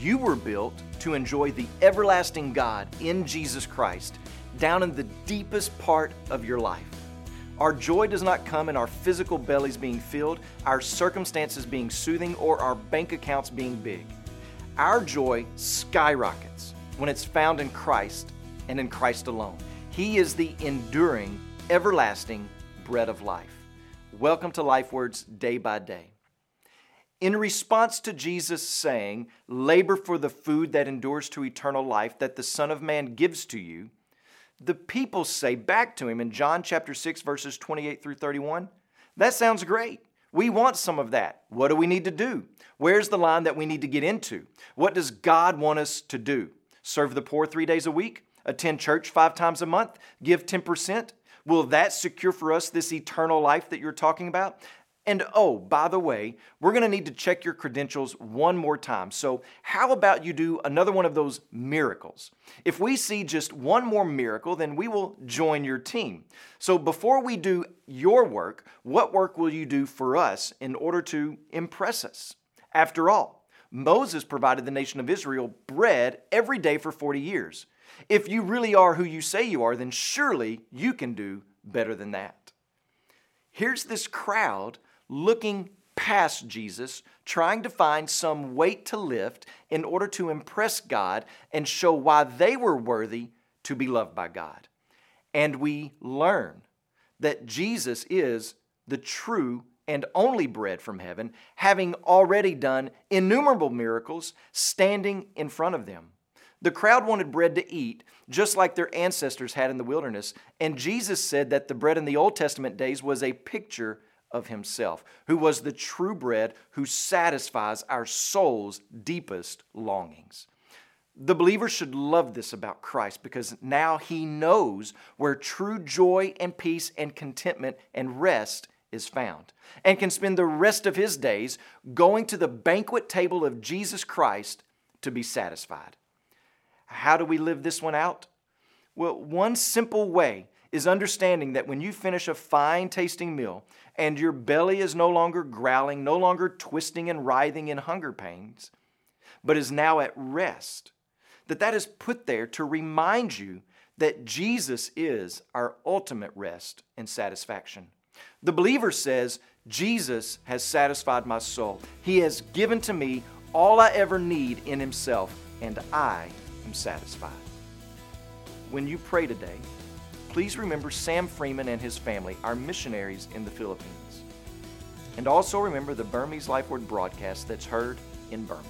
You were built to enjoy the everlasting God in Jesus Christ down in the deepest part of your life. Our joy does not come in our physical bellies being filled, our circumstances being soothing, or our bank accounts being big. Our joy skyrockets when it's found in Christ and in Christ alone. He is the enduring, everlasting bread of life. Welcome to Life Words Day by Day. In response to Jesus saying, Labor for the food that endures to eternal life that the Son of Man gives to you, the people say back to him in John chapter 6, verses 28 through 31, That sounds great. We want some of that. What do we need to do? Where's the line that we need to get into? What does God want us to do? Serve the poor three days a week? Attend church five times a month? Give 10%? Will that secure for us this eternal life that you're talking about? And oh, by the way, we're to need to check your credentials one more time. So, how about you do another one of those miracles? If we see just one more miracle, then we will join your team. So, before we do your work, what work will you do for us in order to impress us? After all, Moses provided the nation of Israel bread every day for 40 years. If you really are who you say you are, then surely you can do better than that. Here's this crowd looking past Jesus, trying to find some weight to lift in order to impress God and show why they were worthy to be loved by God. And we learn that Jesus is the true and only bread from heaven, having already done innumerable miracles standing in front of them. The crowd wanted bread to eat, just like their ancestors had in the wilderness, and Jesus said that the bread in the Old Testament days was a picture of himself, who was the true bread who satisfies our soul's deepest longings. The believer should love this about Christ because now he knows where true joy and peace and contentment and rest is found and can spend the rest of his days going to the banquet table of Jesus Christ to be satisfied. How do we live this one out? Well, one simple way is understanding that when you finish a fine tasting meal and your belly is no longer growling, no longer twisting and writhing in hunger pains, but is now at rest, that that is put there to remind you that Jesus is our ultimate rest and satisfaction. The believer says, Jesus has satisfied my soul. He has given to me all I ever need in Himself, and I am satisfied. When you pray today, please remember Sam Freeman and his family, our missionaries in the Philippines. And also remember the Burmese Life Word broadcast that's heard in Burma.